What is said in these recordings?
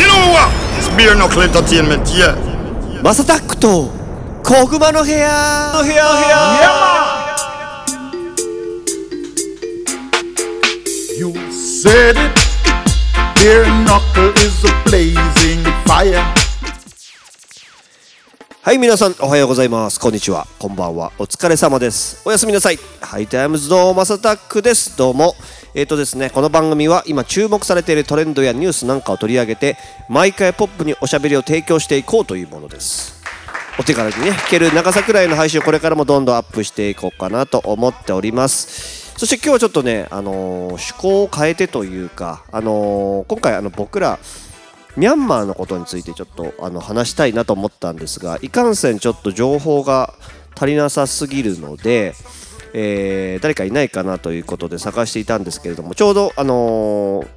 You know what? It's beer knuckle entertainment, yeah. マサタックと小熊の部屋の部屋の部屋 You said it. Beer knuckle is a blazing fire. はい皆さんおはようございます。こんにちは。こんばんは。お疲れ様です。おやすみなさい。ハイタイムズのマサタックです。どうも。えっ、とですねこの番組は今注目されているトレンドやニュースなんかを取り上げて毎回ポップにおしゃべりを提供していこうというものです。お手軽にね聞ける長さくらいの配信をこれからもどんどんアップしていこうかなと思っております。そして今日はちょっとね、あのー趣向を変えてというか、あのー今回あの僕らミャンマーのことについてちょっとあの話したいなと思ったんですがいかんせんちょっと情報が足りなさすぎるので、えー誰かいないかなということで探していたんですけれどもちょうど、あのー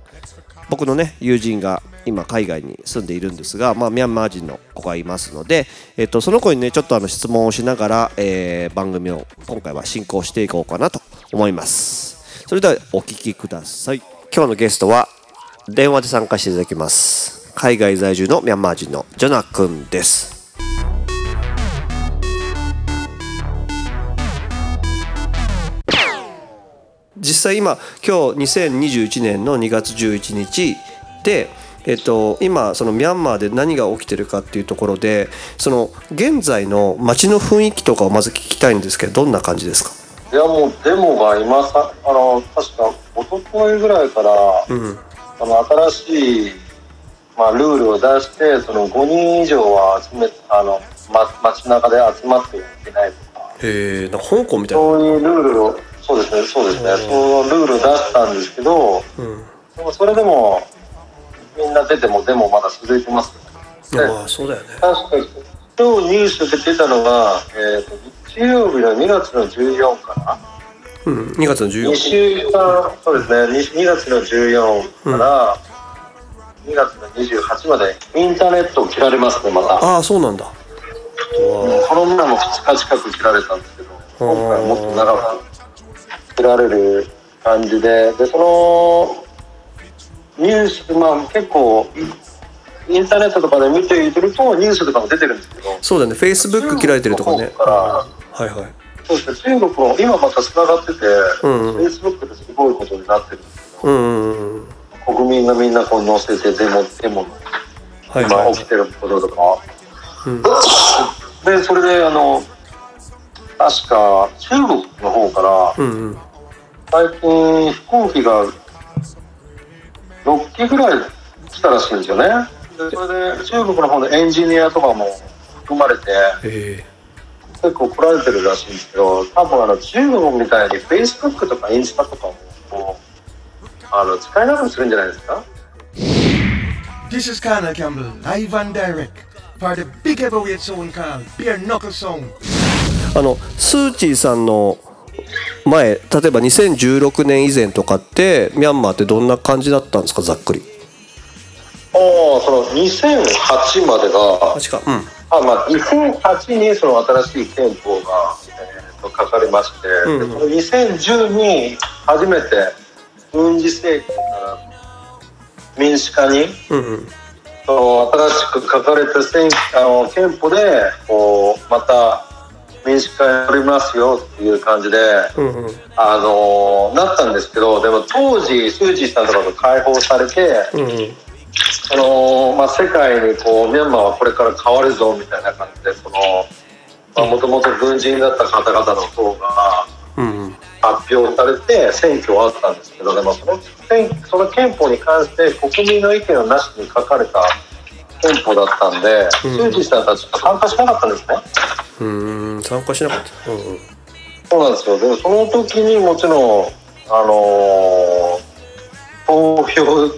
僕のね友人が今海外に住んでいるんですが、まあ、ミャンマー人の子がいますので、えっとその子にねちょっとあの質問をしながら、えー番組を今回は進行していこうかなと思います。それではお聞きください。今日のゲストは電話で参加していただきます。海外在住のミャンマー人のジョナ君です。実際今今日2021年の2月11日で、えっと、今そのミャンマーで何が起きてるかっていうところでその現在の街の雰囲気とかをまず聞きたいんですけどどんな感じですか？いやもうデモが今さあの確か一昨日ぐらいから、うん。その新しい、まあ、ルールを出してその5人以上は集めあの、ま、街中で集まってはいけないとか。へえ香港みたいな。そういうルールをそうですねそうですね。そのルールを出したんですけどうん。でもそれでもみんな出てもデモまだ続いてますね。ああそうだよね。確かに今日ニュースで出たのが、えー、と日曜日の2月の14かな。うん2月の2 14週間そうですね 2, 2月の14から2月の28までインターネットを切られますねまた。ああそうなんだ。この前も2日近く切られたんですけど今回はもっと長く切られる感じででそのニュースまあ結構インターネットとかで見ているとニュースとかも出てるんですけど。そうだね。フェイスブック切られてるとかね。はいはい。そうですね。中国も今また繋がってて、フェイスブックですごいことになってるんですけど、うんうんうん国民がみんなこう載せてデモデモのはいはい。今起きてることとか、うん。でそれであの確か中国の方からうんうん。最近飛行機が6機ぐらい来たらしいんですよね。でそれで中国の方のエンジニアとかも含まれて結構来られてるらしいんですけど多分あの中国みたいに Facebook とかインスタとかもあの使えなくするんじゃないですか？This is Connor Campbell, live and direct, for the big heavyweight zone called Beer Knuckle Zone. あのスーチーさんの前例えば2016年以前とかってミャンマーってどんな感じだったんですか？ざっくり。ああその2008までが確かうん。あまあ、2008にその新しい憲法が、えーと書かれまして、うん。でこの2010に初めて軍事政権から民主化にうんうん。新しく書かれた選あの憲法でこうまた民主化になりますよっていう感じで、うんうん。あのなったんですけどでも当時スー・チーさんとかが解放されて、うんうん。そのまあ、世界にこうミャンマーはこれから変わるぞみたいな感じでもともと軍人だった方々の党がうんうん発表されて選挙はあったんですけどでもその選その憲法に関して国民の意見をなしに書かれた憲法だったんで、スー・チーさんたちが参加しなかったんですね。うーん参加しなかった。うんうん。そうなんですよ。でその時にもちろんあのー投票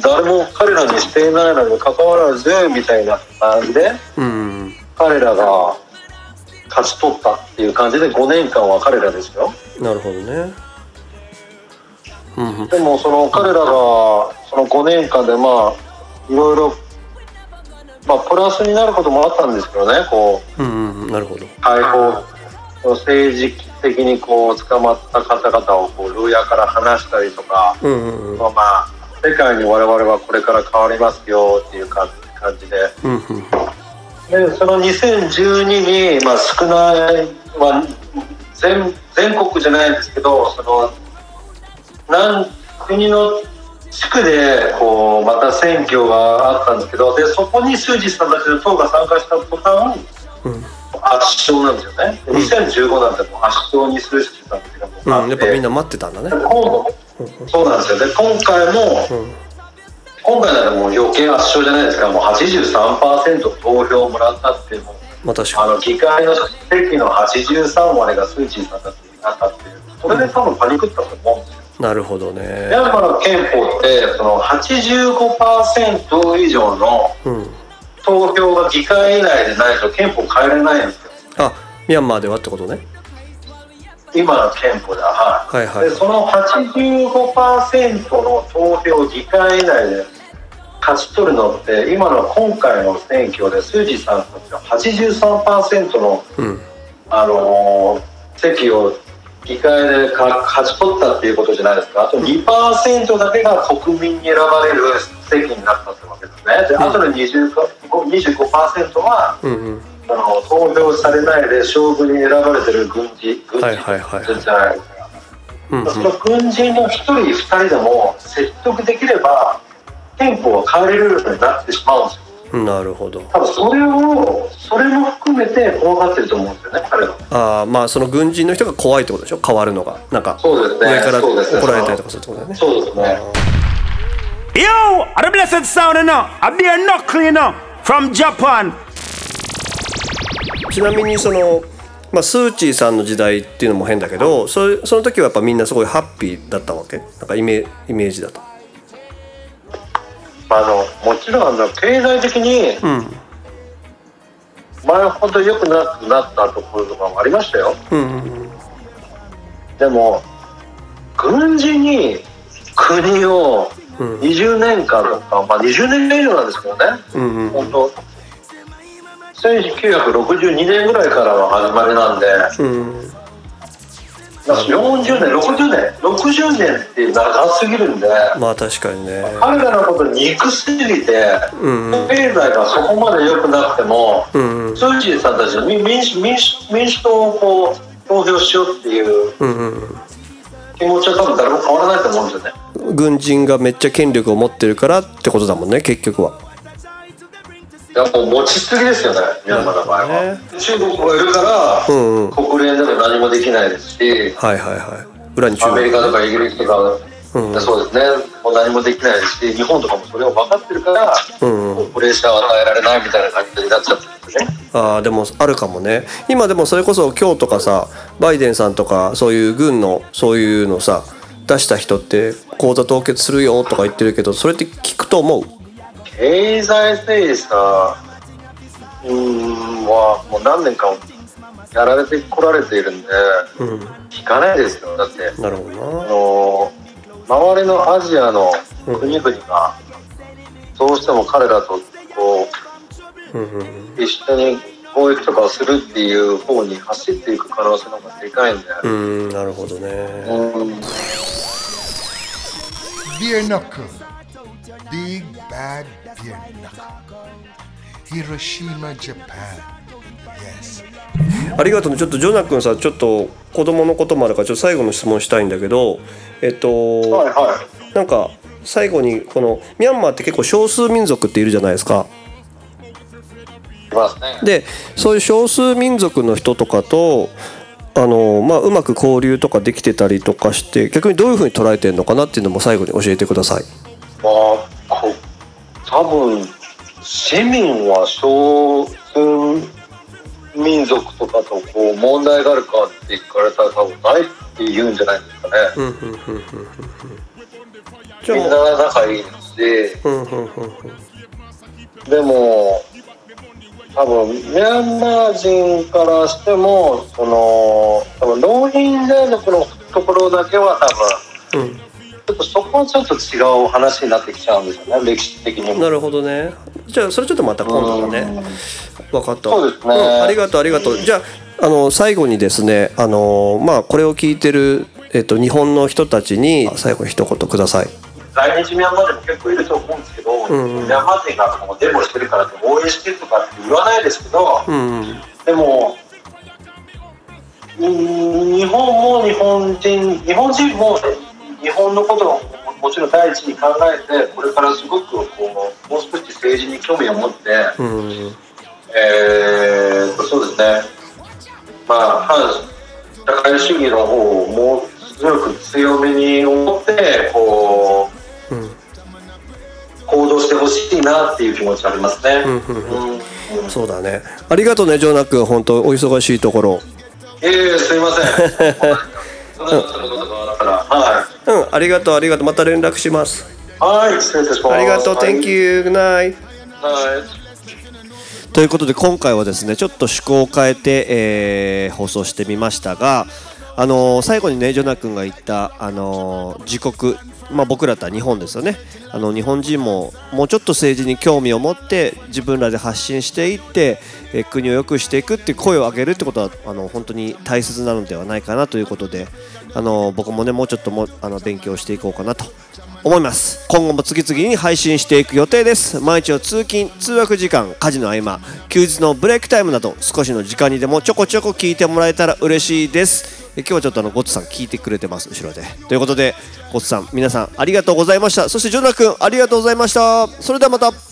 誰も彼らにしていないのにかかわらずみたいな感じでうん。うん彼らが勝ち取ったっていう感じで5年間は彼らですよなるほどね。うんうん。でもその彼らがその5年間でまあいろいろまあプラスになることもあったんですけどねこう。うんうんなるほど。解放政治的にこう捕まった方々をこう牢屋から話したりとか、うんうんうん。まあまあ世界に我々はこれから変わりますよっていう感感じで。うんうんでその2012に、まあ、少ない、まあ、全全国じゃないんですけどそのなん国の地区でこうまた選挙があったんですけどでそこにスー・ジーさんたちの党が参加した途端、圧勝なんですよね。で2015なんてもう圧勝にスー・ジーさんたちがもううん、勝ってやっぱみんな待ってたんだね。今度そうなんですよ。で今回も、今回ならもう余計圧勝じゃないですか。もう83%投票をもらったっていうもうまああの議会の席の83割がスー・チーさんだってなったっていう。それで多分パニックったと思うんですよ。になるほどミね。ャンマーの憲法ってその85%以上のうん。投票が議会以内でないと憲法変えれないんですよ。あミャンマーではってことね。今の憲法でははい、はいはい。でその85%の投票議会以内で勝ち取るのって今の今回の選挙でスー・ジーさんたちは83%のうん。あのー席を議会でか勝ち取ったっていうことじゃないですか。あと2%だけが国民に選ばれる席になったってわけですね。であとの20 25%はうんうん。あの投票されないで将軍に選ばれてる軍事軍はい事じゃないですか。うんその軍人の1人2人でも説得できれば憲法は変えれるようになってしまうんですよ。うんなるほど。多分それをそれも含めて怖がってると思うんですよね彼は。ああまあその軍人の人が怖いってことでしょ？変わるのが。なんかそうですね。上から怒られたりとかするってことだよね。そうですね。Yo, are the blessed sound enough? I be a knuckle, you know, from Japan. ちなみにその、まあ、スー・チーさんの時代っていうのも変だけどそれその時はやっぱみんなすごいハッピーだったわけ？なんかイメイメージだとあのもちろんあの経済的にうん。前ほど良くなくなったところとかもありましたよ。うんうんでも軍事に国をうん。20年間とか、まあ、20年以上なんですけどね。うんうん。本当1962年ぐらいからの始まりなんで。うん40年60年60年って長すぎるんで。まあ確かにね。彼らのこと憎すぎてうんうん。経済がそこまで良くなくてもうんうん。スー・チーさんたちは民民主民主民主党をこう投票しようっていう気持ちは多分誰も変わらないと思うんですよね。軍人がめっちゃ権力を持ってるからってことだもんね結局は。やっぱ持ちすぎですよね、ミャンマーの場合は。ね。中国がいるから、うんうん。国連でも何もできないですし、はいはいはい。裏に中アメリカと国かイギリスとか、うんそうですね、もう何もできないですし、日本とかもそれを分かってるから、うんうん。プレッシャーを与えられないみたいな感じになっちゃってるんですね。ああでもあるかもね今でもそれこそ今日とかさバイデンさんとかそういう軍のそういうのさ出した人って口座凍結するよとか言ってるけどそれって聞くと思う？経済制裁うーんはもう何年かやられてこられているんで、うん。聞かないですよ。だって、なるほどあなの周りのアジアの国々がどうしても彼らとこうんうん。う一緒に貿易とかをするっていう方に走っていく可能性の方がでかいんで、うんなるほどね。うん、Beer knuckle. Big bad beer knuckle. Hiroshima, Japan. Yes. ありがとうねちょっとジョナ君さちょっと子供のこともあるからちょっと最後の質問したいんだけどえっと、はいはなんか最後にこのミャンマーって結構少数民族っているじゃないですか。いいますねでそういう少数民族の人とかとあの、まあ、うまく交流とかできてたりとかして逆にどういうふうに捉えてるのかなっていうのも最後に教えてください。まあこ多分市民は少数民族とかとこう問題があるかって聞かれたら多分ないって言うんじゃないですかね、みんな仲いいですしうんうんうんうんでも多分ミャンマー人からしてもその多分ロヒンジャ族のところだけは多分うん。ちょっとそこはちょっと違う話になってきちゃうんですよね歴史的にも。なるほどね。じゃあそれちょっとまた今度だね分かった。そうですね。んありがとうありがとう。じゃああの最後にですねあのまあこれを聞いてる、えっと、日本の人たちに最後に一言ください。来日ミャンマーでも結構いると思うんですけど、ミャンマー人がもうデモしてるからって応援してるとかって言わないですけど、でも、うん。日本も日本人、日本人も日本のことをもちろん第一に考えて、これからすごくこうもう少し政治に興味を持って、えーとそうですね、まあ、反社会主義の方をもう強く強めに思ってこう、行動してほしいなっていう気持ちありますね。うんそうだね。ありがとうねジョナ君。本当お忙しいところ。ええすいません。そんはうんありがとうありがとうまた連絡しますい。はい、失礼します。ありがとう Thank you Good night はい。ということで今回はですねちょっと趣向を変えて、えー放送してみましたが、あのー最後にねジョナ君が言った、あのー自国、まあ、僕らとは日本ですよね。あの日本人ももうちょっと政治に興味を持って自分らで発信していって、え国を良くしていくって声を上げるってことはあの本当に大切なのではないかなということで、あのー僕もねもうちょっともあの勉強していこうかなと思います。今後も次々に配信していく予定です。毎日の通勤通学時間家事の合間休日のブレイクタイムなど少しの時間にでもちょこちょこ聞いてもらえたら嬉しいです。今日はちょっとあのゴッツさん聞いてくれてます後ろで。ということでゴッツさん皆さんありがとうございました。そしてジョナ君ありがとうございました。それではまた。